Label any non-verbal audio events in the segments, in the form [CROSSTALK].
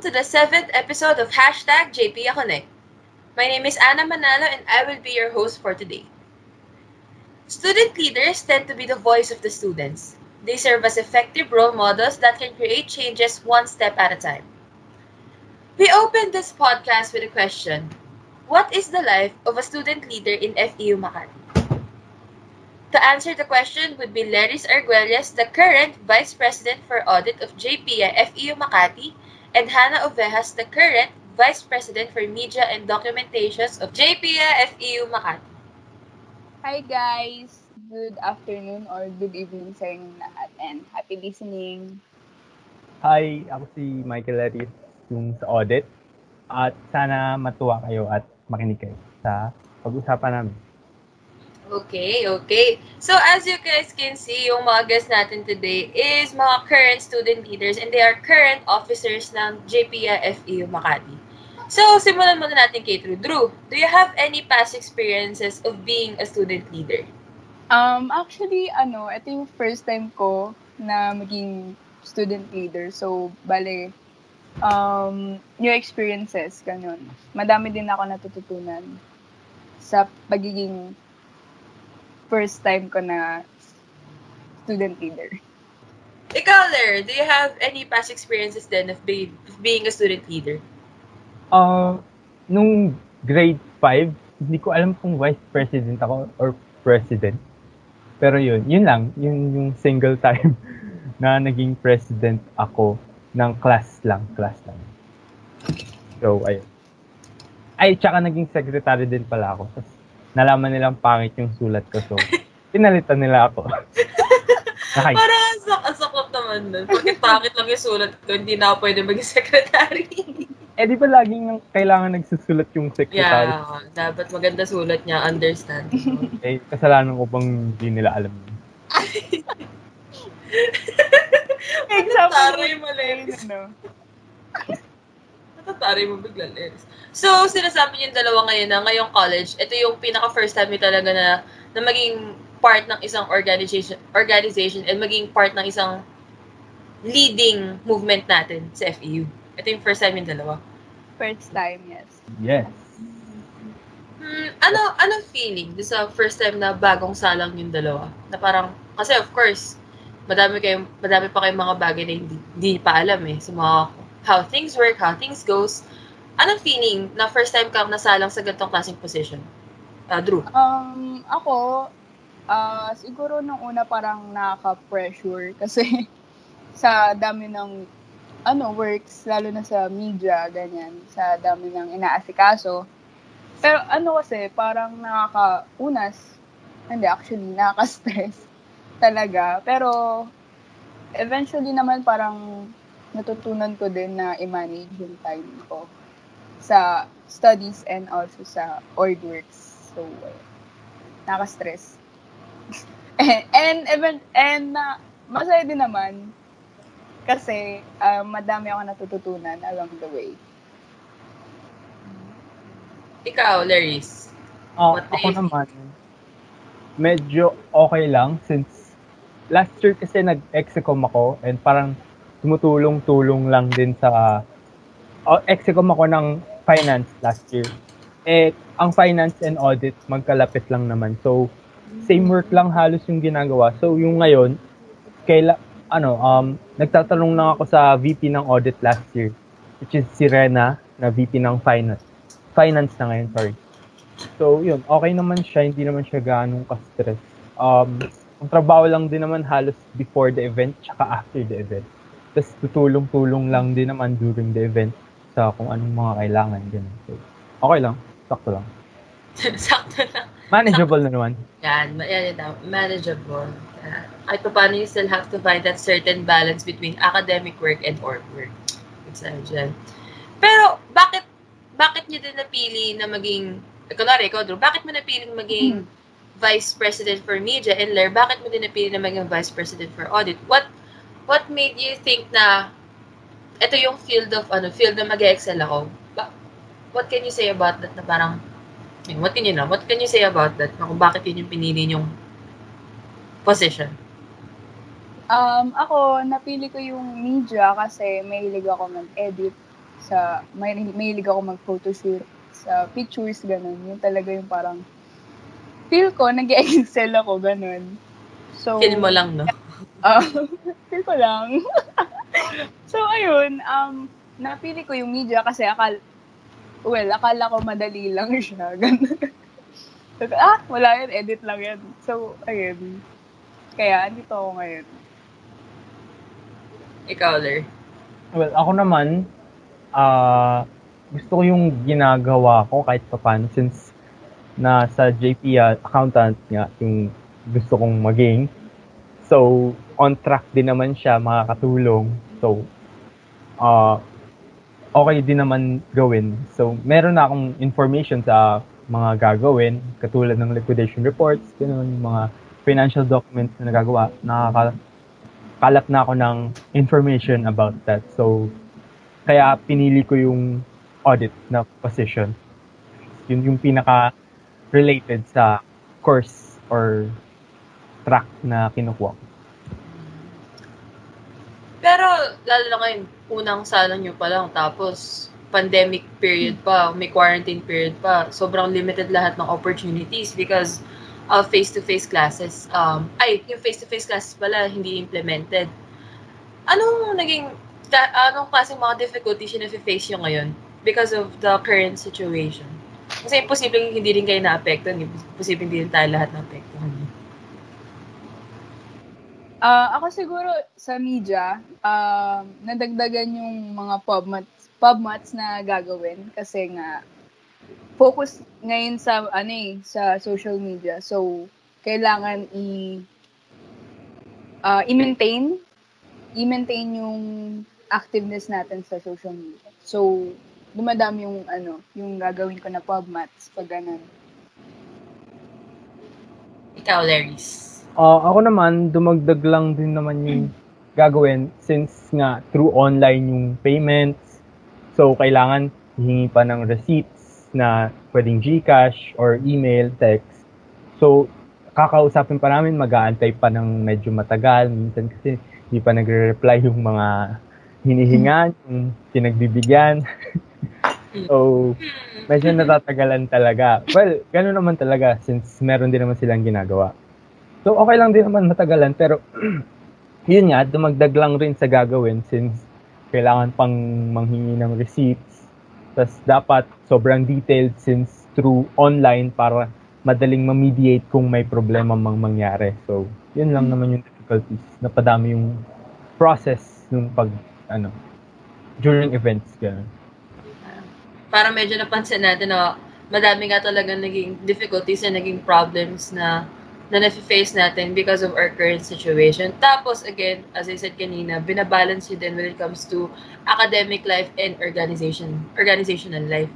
Welcome to the seventh episode of Hashtag JP Connect. My name is Anna Manalo and I will be your host for today. Student leaders tend to be the voice of the students. They serve as effective role models that can create changes one step at a time. We opened this podcast with a question What is the life of a student leader in FEU Makati? To answer the question would be Leris Arguelles, the current Vice President for Audit of JPI FEU Makati, and Hannah Ovejas, the current Vice President for Media and Documentations of JPI FEU Makati. Hi guys! Good afternoon or good evening sa inyong lahat and happy listening. Hi, ako si Michael Leris, yung sa audit. At sana matuwa kayo at makinig kayo sa pag-usapan namin. Okay, okay. So as you guys can see, yung mga guests natin today is mga current student leaders and they are current officers ng JPIA FEU Makati. So, simulan muna natin kay Drew. Drew, do you have any past experiences of being a student leader? Um, actually, ano, ito yung first time ko na maging student leader. So, bale, um, new experiences, ganun. Madami din ako natututunan sa pagiging first time ko na student leader. Ikaw, Ler, do you have any past experiences then of, be, of being a student leader? Uh, nung grade 5, hindi ko alam kung vice president ako or president. Pero yun, yun lang, yun yung single time [LAUGHS] na naging president ako ng class lang, class lang. So, ayun. Ay, tsaka naging secretary din pala ako. Tapos, nalaman nilang pangit yung sulat ko. So, [LAUGHS] pinalitan nila ako. [LAUGHS] Nakay. Parang ang sakot naman nun. Bakit pangit lang yung sulat ko, hindi na ako pwede maging secretary. [LAUGHS] eh, di ba laging kailangan nagsusulat yung secretary? Yeah, dapat maganda sulat niya, understand. eh, kasalanan ko bang hindi nila alam yun? Example. Taray mo, Leris. Natataray mo bigla, Leris. So, sinasabi niyo yung dalawa ngayon na ngayong college, ito yung pinaka first time niyo talaga na, na maging part ng isang organization organization and maging part ng isang leading movement natin sa FEU. Ito yung first time yung dalawa. First time, yes. Yes. Hmm, ano ano feeling sa first time na bagong salang yung dalawa? Na parang kasi of course, madami kayong madami pa kayong mga bagay na hindi, hindi pa alam eh sa mga how things work, how things goes. Anong feeling na first time kang nasalang sa ganitong klaseng position? Uh, Drew? Um, ako, uh, siguro nung una parang nakaka-pressure [LAUGHS] kasi sa dami ng ano, works, lalo na sa media, ganyan, sa dami ng inaasikaso. Pero ano kasi, parang nakaka-unas, hindi, actually, nakaka-stress [LAUGHS] talaga. Pero, eventually naman parang natutunan ko din na i-manage yung time ko sa studies and also sa org works. So, uh, nakaka-stress. [LAUGHS] and, and, event, and uh, masaya din naman kasi uh, madami ako natututunan along the way. Ikaw, Laris? Oh, ako naman, medyo okay lang since last year kasi nag-execom ako and parang tumutulong-tulong lang din sa uh, execom ako ng finance last year. Eh, ang finance and audit, magkalapit lang naman. So, same work lang halos yung ginagawa. So, yung ngayon, kaila, ano, um, nagtatanong lang ako sa VP ng audit last year, which is si Rena, na VP ng finance. Finance na ngayon, sorry. So, yun, okay naman siya, hindi naman siya ganong ka-stress. Um, ang trabaho lang din naman halos before the event, tsaka after the event. Tapos tutulong-tulong lang din naman during the event sa kung anong mga kailangan. Ganun. So, okay lang. Sakto lang. [LAUGHS] Sakto lang. Manageable na naman. Yan, yan, yan, manageable. Uh, pa paano you still have to find that certain balance between academic work and org work. It's dyan. Pero, bakit bakit niyo din napili na maging, kunwari, ikaw, Drew, bakit mo napili maging hmm. Vice President for Media and Lair, bakit mo din napili na maging Vice President for Audit? What what made you think na ito yung field of, ano, field na mag excel ako? Ba- what can you say about that na parang, what can you know, what can you say about that? Kung bakit yun yung pinili yung position? Um, ako, napili ko yung media kasi mahilig ako mag-edit sa, may, mahilig ako mag-photoshoot sa pictures, ganun. Yun talaga yung parang, feel ko, nag excel ako, ganun. So, Feel mo lang, no? Uh, [LAUGHS] feel ko lang. [LAUGHS] so, ayun, um, napili ko yung media kasi akal, well, akala ko madali lang siya. [LAUGHS] Ganun. ah, wala yan, edit lang yan. So, ayun. Kaya, andito ako ngayon. Ikaw, Ler. Well, ako naman, ah gusto ko yung ginagawa ko kahit pa paano since nasa JP uh, accountant nga yung gusto kong maging. So, on track din naman siya, makakatulong. So, uh, okay din naman gawin. So, meron na akong information sa mga gagawin, katulad ng liquidation reports, ganun, mga financial documents na nagagawa, nakakakalap na ako ng information about that. So, kaya pinili ko yung audit na position. Yun yung pinaka related sa course or track na kinukuha ko. Pero, lalo na ngayon, unang salang nyo pa lang, tapos pandemic period pa, may quarantine period pa, sobrang limited lahat ng opportunities because of face-to-face classes. Um, ay, yung face-to-face classes pala, hindi implemented. Anong naging, ka, anong klaseng mga difficulties yung na-face nyo ngayon because of the current situation? Kasi imposible hindi rin kayo na-apektuhan. Imposible hindi rin tayo lahat na-apektuhan. Ah, ako siguro sa media, um, nadagdagan yung mga pubmats, pubmats na gagawin kasi nga focus ngayon sa ano eh, sa social media. So kailangan i ah, i-maintain i-maintain yung activeness natin sa social media. So dumadami yung ano, yung gagawin ko na pubmats pag ganun. Ikaw, Larrys. Uh, ako naman, dumagdag lang din naman yung gagawin since nga through online yung payments. So, kailangan hihingi pa ng receipts na pwedeng GCash or email, text. So, kakausapin pa namin, mag-aantay pa ng medyo matagal. Minsan kasi hindi pa nagre-reply yung mga hinihingan, yung pinagbibigyan. [LAUGHS] so, medyo natatagalan talaga. Well, gano'n naman talaga since meron din naman silang ginagawa. So, okay lang din naman matagalan, pero [CLEARS THROAT] yun nga, dumagdag lang rin sa gagawin since kailangan pang manghingi ng receipts. Tapos dapat sobrang detailed since through online para madaling ma-mediate kung may problema mang mangyari. So, yun lang naman yung difficulties. Napadami yung process nung pag, ano, during events, gano'n. Para medyo napansin natin na madami nga talaga naging difficulties and naging problems na na na-face natin because of our current situation. Tapos, again, as I said kanina, binabalance yun din when it comes to academic life and organization, organizational life.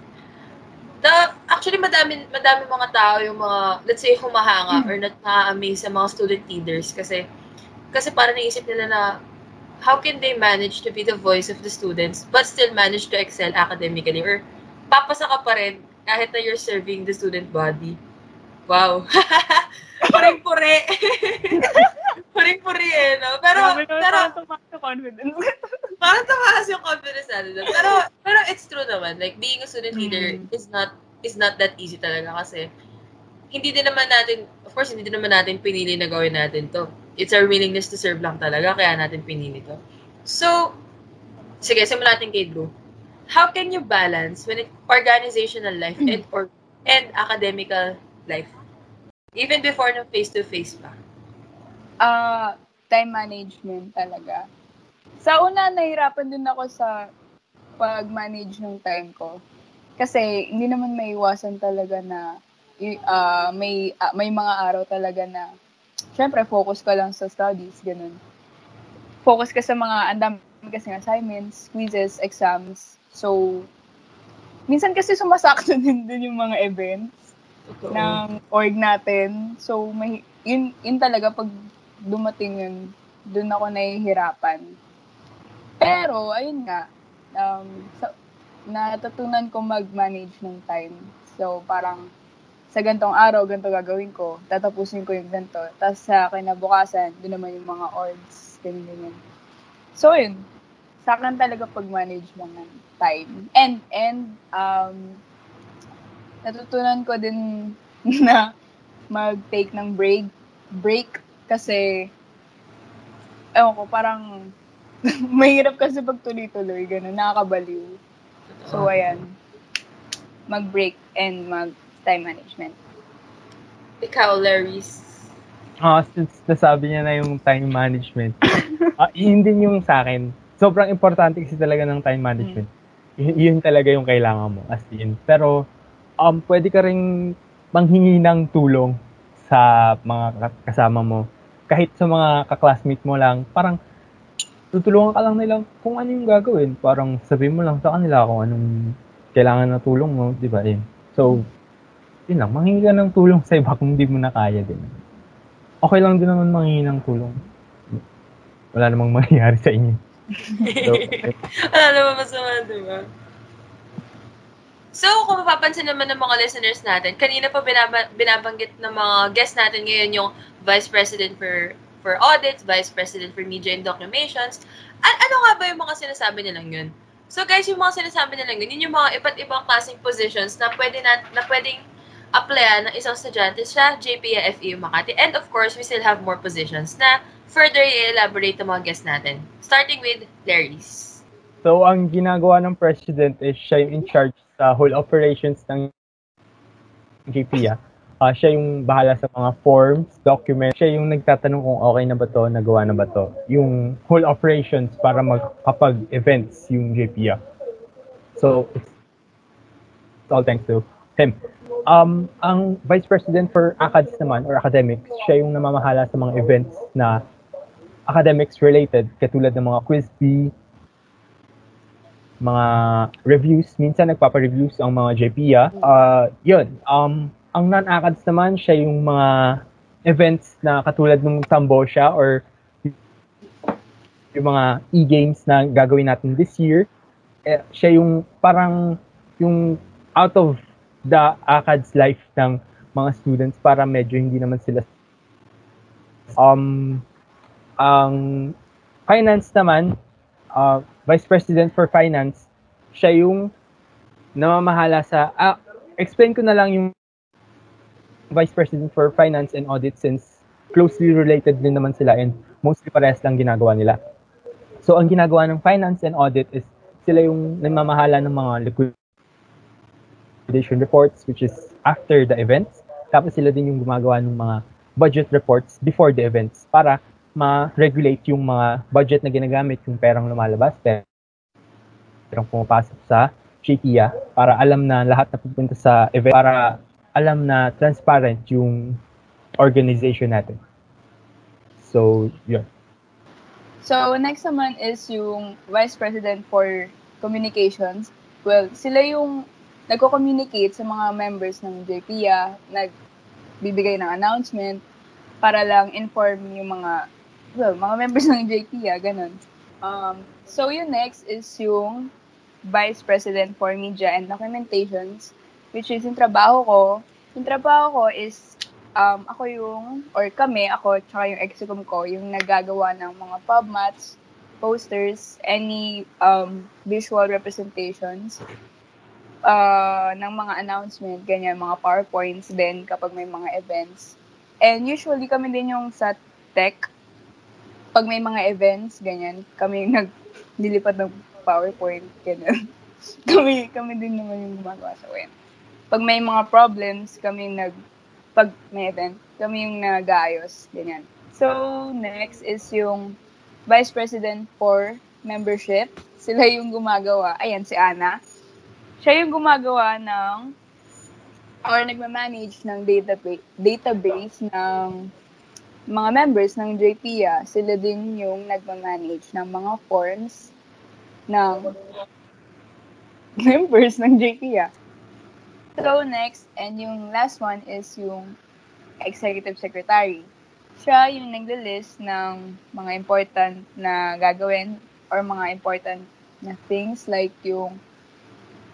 The, actually, madami, madami mga tao yung mga, let's say, humahanga or na-amaze sa mga student leaders kasi kasi para naisip nila na how can they manage to be the voice of the students but still manage to excel academically or papasa ka pa rin kahit na you're serving the student body. Wow. [LAUGHS] Puring-puri. [LAUGHS] Puring-puri eh, no? Pero, Grabe naman, pero, parang tumaas yung confidence. [LAUGHS] parang tumaas yung confidence natin. Pero, pero it's true naman. Like, being a student leader Mm. is not is not that easy talaga kasi hindi din naman natin, of course, hindi din naman natin pinili na gawin natin to. It's our willingness to serve lang talaga, kaya natin pinili to. So, sige, simulan natin kay Drew. How can you balance when it organizational life and or and academical life? Even before ng face-to-face pa. Ah, time management talaga. Sa una, nahirapan din ako sa pag-manage ng time ko. Kasi hindi naman may iwasan talaga na ah, may ah, may mga araw talaga na syempre focus ka lang sa studies, ganun. Focus ka sa mga andam kasi assignments, quizzes, exams. So, minsan kasi sumasakto [LAUGHS] din din yung mga events Totoo. ng org natin. So, may, yun, yun talaga pag dumating yun, dun ako nahihirapan. Pero, ayun nga, um, sa, natutunan ko mag-manage ng time. So, parang sa gantong araw, ganito gagawin ko, tatapusin ko yung ganito. Tapos sa kinabukasan, doon naman yung mga orgs, ganyan, ganyan. So, yun. sa akin talaga pag-manage ng time. And, and, um, natutunan ko din [LAUGHS] na mag-take ng break, break kasi, ewan ko, parang, [LAUGHS] mahirap kasi pag tuloy-tuloy, ganun, nakakabaliw. So, ayan, mag-break and mag-time management. Ikaw, Laris. Ah, since nasabi niya na yung time management, [LAUGHS] ah, yun din yung sa akin. Sobrang importante kasi talaga ng time management. Y- yun talaga yung kailangan mo, as in. Pero, um, pwede ka ring manghingi ng tulong sa mga ka- kasama mo. Kahit sa mga kaklasmate mo lang, parang tutulungan ka lang nila kung ano yung gagawin. Parang sabihin mo lang sa kanila kung anong kailangan na tulong mo, di ba? Yun. So, yun lang, manghingi ka ng tulong sa iba kung hindi mo na kaya din. Okay lang din naman manghingi ng tulong. Wala namang [LAUGHS] mangyayari sa inyo. So, [LAUGHS] Wala naman masama, di ba? So, kung mapapansin naman ng mga listeners natin, kanina pa binaba- binabanggit ng mga guests natin ngayon yung Vice President for for Audits, Vice President for Media and Documentations. An- ano nga ba yung mga sinasabi nilang yun? So guys, yung mga sinasabi nilang yun, yun yung mga iba't ibang klaseng positions na pwede na, na pwedeng applyan ng isang estudyante sa JPA FEU Makati. And of course, we still have more positions na further i-elaborate ng mga guests natin. Starting with Larry's. so, ang ginagawa ng president is siya yung in charge sa whole operations ng JPIA. Ah, siya yung bahala sa mga forms, documents. Siya yung nagtatanong kung okay na ba to, nagawa na ba to. Yung whole operations para magkapag-events yung JPIA. So, it's all thanks to him. Um, ang Vice President for Acads naman, or academics, siya yung namamahala sa mga events na academics related, katulad ng mga quiz bee, mga reviews. Minsan nagpapa-reviews ang mga JPIA. Uh, yun. Um, ang non-ACADS naman, siya yung mga events na katulad ng Sambosha or yung mga e-games na gagawin natin this year. Eh, siya yung parang yung out of the ACADS life ng mga students para medyo hindi naman sila um ang finance naman uh, Vice President for Finance, siya yung namamahala sa, ah, explain ko na lang yung Vice President for Finance and Audit since closely related din naman sila and mostly parehas lang ginagawa nila. So, ang ginagawa ng Finance and Audit is sila yung namamahala ng mga liquidation reports which is after the events. Tapos sila din yung gumagawa ng mga budget reports before the events para ma-regulate yung mga budget na ginagamit, yung perang lumalabas, perang pumapasok sa JPIA para alam na lahat na pupunta sa event, para alam na transparent yung organization natin. So, yun. So, next naman is yung Vice President for Communications. Well, sila yung nagko-communicate sa mga members ng JPIA, nagbibigay ng announcement para lang inform yung mga well, mga members ng JPIA, ganun. Um, so, yung next is yung Vice President for Media and Documentations, which is yung trabaho ko. Yung trabaho ko is, um, ako yung, or kami, ako, tsaka yung execom ko, yung nagagawa ng mga pub mats, posters, any um, visual representations, uh, ng mga announcement, ganyan, mga PowerPoints din kapag may mga events. And usually kami din yung sa tech, pag may mga events, ganyan, kami yung naglilipat ng PowerPoint, ganyan. [LAUGHS] kami, kami din naman yung gumagawa sa web. Pag may mga problems, kami nag, pag may event, kami yung nag-aayos, ganyan. So, next is yung Vice President for Membership. Sila yung gumagawa. Ayan, si Ana. Siya yung gumagawa ng or nagma-manage ng database, database ng mga members ng JPIA, sila din yung nagma-manage ng mga forms ng [LAUGHS] members ng JPIA. So, next, and yung last one is yung executive secretary. Siya yung nagle-list ng mga important na gagawin or mga important na things like yung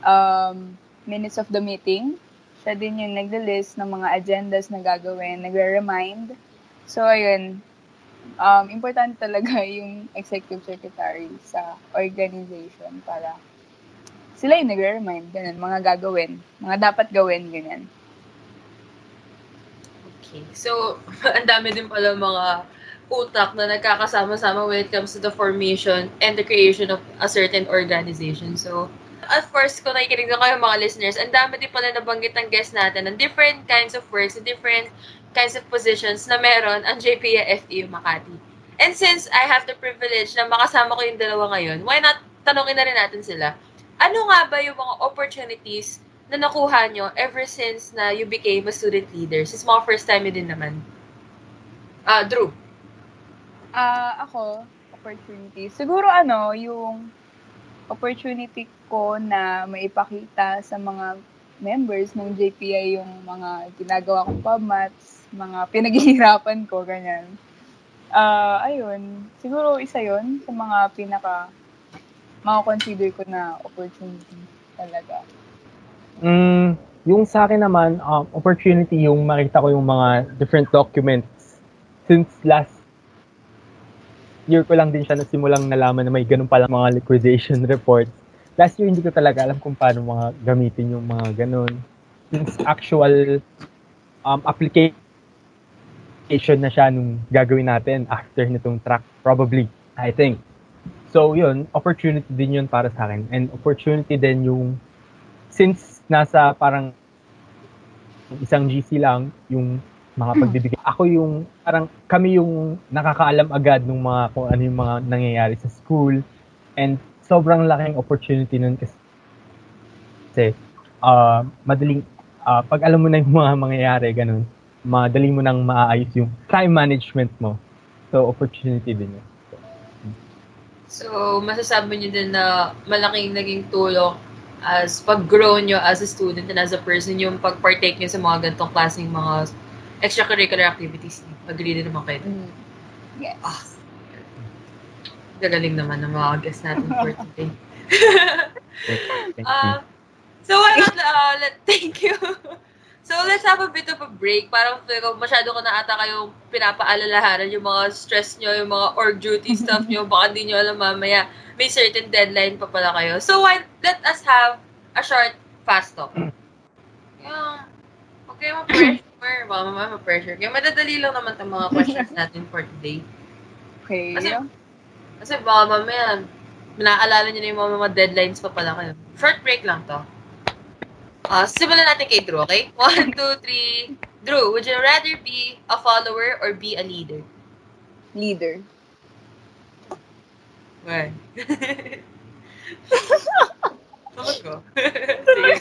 um, minutes of the meeting. Siya din yung nagle-list ng mga agendas na gagawin, nagre-remind. So, ayun. um, importante talaga [LAUGHS] yung executive secretary sa organization para sila yung nagre-remind, ganun, mga gagawin, mga dapat gawin, ganyan. Okay. So, [LAUGHS] ang dami din pala mga utak na nagkakasama-sama when it comes to the formation and the creation of a certain organization. So, at first, kung nakikinig na kayo mga listeners, ang dami din pala nabanggit ng guest natin ng different kinds of works, different kinds of positions na meron ang JPA FEU Makati. And since I have the privilege na makasama ko yung dalawa ngayon, why not tanongin na rin natin sila ano nga ba yung mga opportunities na nakuha nyo ever since na you became a student leader? Since mga first time yun din naman. Uh, Drew. Uh, ako, opportunity. Siguro ano, yung opportunity ko na maipakita sa mga members ng JPI yung mga ginagawa kong pubmats, mga pinaghihirapan ko, ganyan. Uh, ayun. Siguro isa yon sa mga pinaka mako-consider ko na opportunity talaga? Mm, yung sa akin naman, um, opportunity yung makita ko yung mga different documents. Since last year ko lang din siya nasimulang nalaman na may ganun pala mga liquidation [LAUGHS] reports. Last year, hindi ko talaga alam kung paano mga gamitin yung mga ganun. Since actual um, application na siya nung gagawin natin after nitong track, probably, I think. So, yun, opportunity din yun para sa akin. And opportunity din yung, since nasa parang isang GC lang, yung mga hmm. pagbibigay. Ako yung, parang kami yung nakakaalam agad ng mga, kung ano yung mga nangyayari sa school. And sobrang laking opportunity nun kasi, kasi uh, madaling, uh, pag alam mo na yung mga [LAUGHS] mangyayari, ganun, madali mo nang maaayos yung time management mo. So, opportunity din yun. So, masasabi niyo din na malaking naging tulong as pag-grow nyo as a student and as a person yung pag-partake nyo sa mga ganitong klaseng mga extracurricular activities. Agree din naman kayo. Mm. Yes. Ah, gagaling naman ng mga guests natin for [LAUGHS] today. thank you. Uh, [LAUGHS] so, why not, uh, let, thank you. [LAUGHS] So, let's have a bit of a break. Parang ko, masyado ko na ata kayong pinapaalalahanan yung mga stress nyo, yung mga org duty [LAUGHS] stuff nyo. Baka hindi nyo alam mamaya, may certain deadline pa pala kayo. So, why, let us have a short fast talk. Yung, okay mo pressure. Baka mamaya ma-pressure. Kaya madadali lang naman itong mga questions natin for today. Okay. Kasi, kasi baka mamaya, naalala nyo na yung mga, mga deadlines pa pala kayo. Short break lang to. Uh, simulan natin kay Drew, okay? [LAUGHS] One, two, three. Drew, would you rather be a follower or be a leader? Leader. Why? [LAUGHS] Sagot ko. Sige.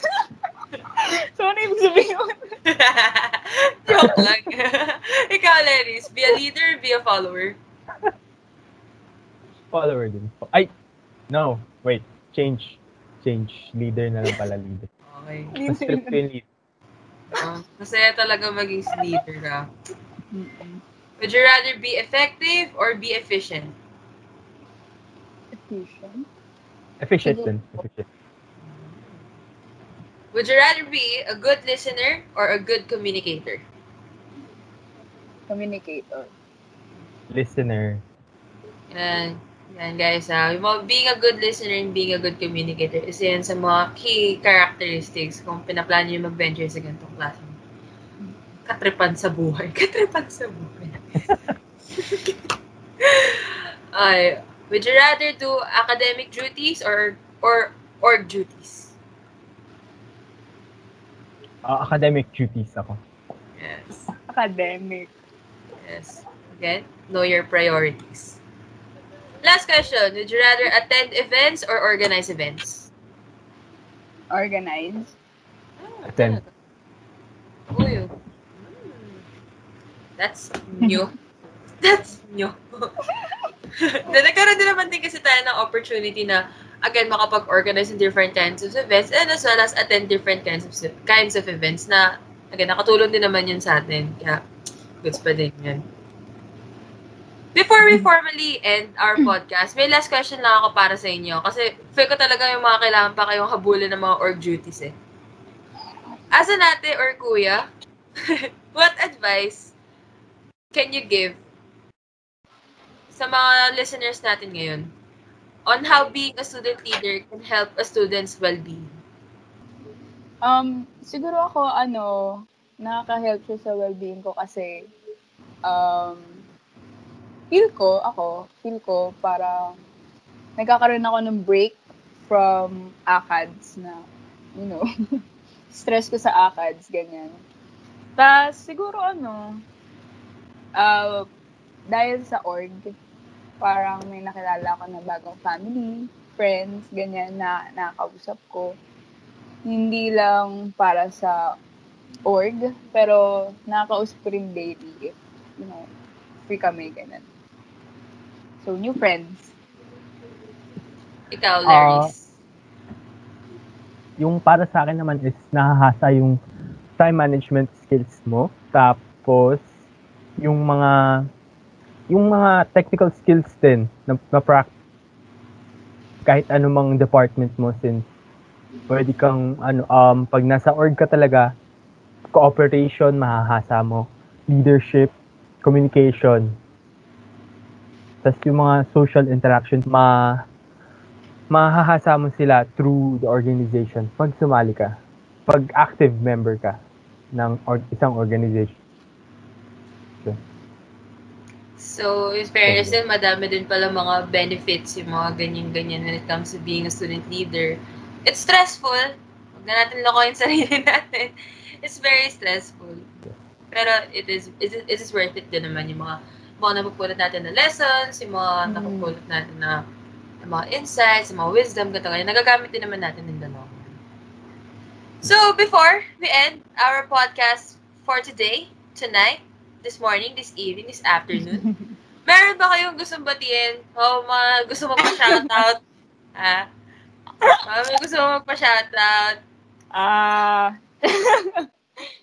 [LAUGHS] so, ano ibig sabihin mo? Joke lang. Ikaw, Leris, be a leader be a follower? Follower din. Ay, no. Wait. Change. Change. Leader na lang pala leader. Okay. Mas lead. Uh, masaya talaga maging leader ka. Would you rather be effective or be efficient? Efficient. Efficient. Would you rather be a good listener or a good communicator? Communicator. Listener. Yan. Yan guys, uh, being a good listener and being a good communicator is yan sa mga key characteristics kung pinaplano nyo mag-venture sa ganitong klase. Katripan sa buhay. [LAUGHS] Katripan sa buhay. [LAUGHS] Ay, would you rather do academic duties or or org duties? Uh, academic duties ako. Yes. Academic. Yes. Again, know your priorities. Last question. Would you rather attend events or organize events? Organize. Ah, attend. Uy. Hmm. That's new. [LAUGHS] That's new. [LAUGHS] Nagkaroon din naman din kasi tayo ng opportunity na again makapag-organize in different kinds of events and as well as attend different kinds of kinds of events na again nakatulong din naman yun sa atin. Kaya goods pa din yan. Before we formally end our podcast, may last question lang ako para sa inyo. Kasi feel ko talaga yung mga kailangan pa kayong habulin ng mga org duties eh. As an ate or kuya, [LAUGHS] what advice can you give sa mga listeners natin ngayon on how being a student leader can help a student's well-being? Um, siguro ako, ano, nakaka-help siya sa well-being ko kasi um, feel ko, ako, feel ko para nagkakaroon ako ng break from ACADS na, you know, [LAUGHS] stress ko sa ACADS, ganyan. Tapos, siguro ano, uh, dahil sa org, parang may nakilala ko na bagong family, friends, ganyan na nakausap ko. Hindi lang para sa org, pero nakakausap ko rin daily you know, free kami, ganyan. So, new friends. Ikaw, Larry. Ah, yung para sa akin naman is nahahasa yung time management skills mo. Tapos, yung mga yung mga technical skills din na, na practice kahit anumang department mo since pwede kang ano um pag nasa org ka talaga cooperation mahahasa mo leadership communication tapos yung mga social interaction ma mahahasa mo sila through the organization pag sumali ka pag active member ka ng or, isang organization So, in fairness din, madami din pala mga benefits yung mga ganyan-ganyan when it comes to being a student leader. It's stressful. Huwag na natin lokohin sarili [LAUGHS] natin. It's very stressful. Pero it is it is, it is worth it din naman yung mga mga napupulot natin na lessons, yung mga Mm. napupulot natin na yung mga insights, yung mga wisdom, ganito ganyan. Nagagamit din naman natin din doon. So, before we end our podcast for today, tonight, this morning, this evening, this afternoon, [LAUGHS] meron ba kayong gustong batiin? O mga gusto mo pa-shoutout? ha? [LAUGHS] Uh, may gusto mo pa-shoutout? Ah,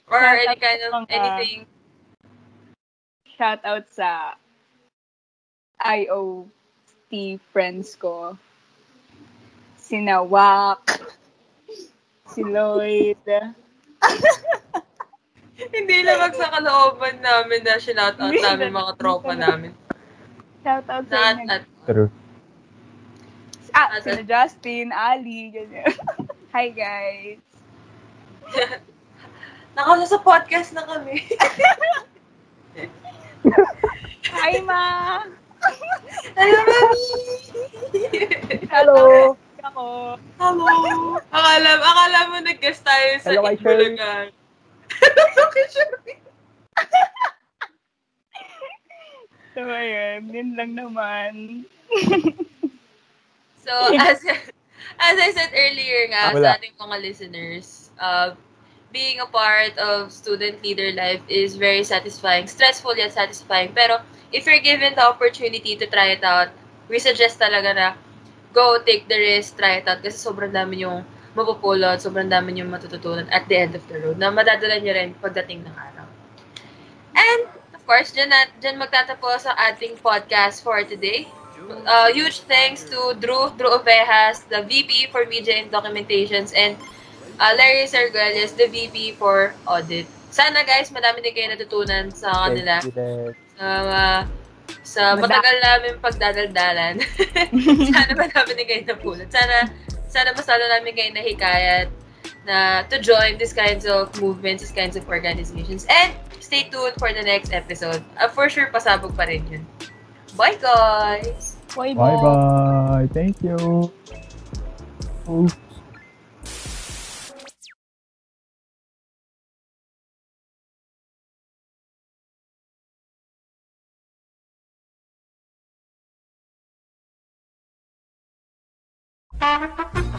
Or Shoutout any kind of anything? Shout out sa IOT friends ko. Si Nawak, si Lloyd, [LAUGHS] Hindi lamang sa kalooban namin na shoutout Hindi namin na- mga tropa namin. shout out sa inyo. at True. Ah, sina Justin, Ali, ganyan. [LAUGHS] Hi guys. [LAUGHS] Nakasa sa podcast na kami. Hi ma. Hello, mami! Hello. Ako. Hello! Akala, akala mo nag-guest tayo sa Hello. Itbulagan. Hello, [LAUGHS] kay Shirley. So ayun, yun lang naman. So, as as I said earlier nga Ah, sa ating mga listeners, uh, being a part of student leader life is very satisfying. Stressful yet satisfying. Pero if you're given the opportunity to try it out, we suggest talaga na go take the risk, try it out. Kasi sobrang dami yung mapupulot, sobrang dami yung matututunan at the end of the road na madadala nyo rin pagdating ng araw. And, of course, dyan, na, dyan magtatapos ang ating podcast for today. Uh, huge thanks to Drew, Drew Ovejas, the VP for Media and Documentations, and uh, Larry Serguelles, the VP for Audit. Sana guys, madami din kayo natutunan sa kanila. Sa, uh, sa matagal namin pagdadaldalan. [LAUGHS] sana madami din kayo napulot. Sana, sana mas lalo namin kayo nahikayat na to join these kinds of movements, these kinds of organizations. And stay tuned for the next episode. Uh, for sure, pasabog pa rin yun. Bye, guys! Bye Bye-bye. Thank you. Oh. Thank you.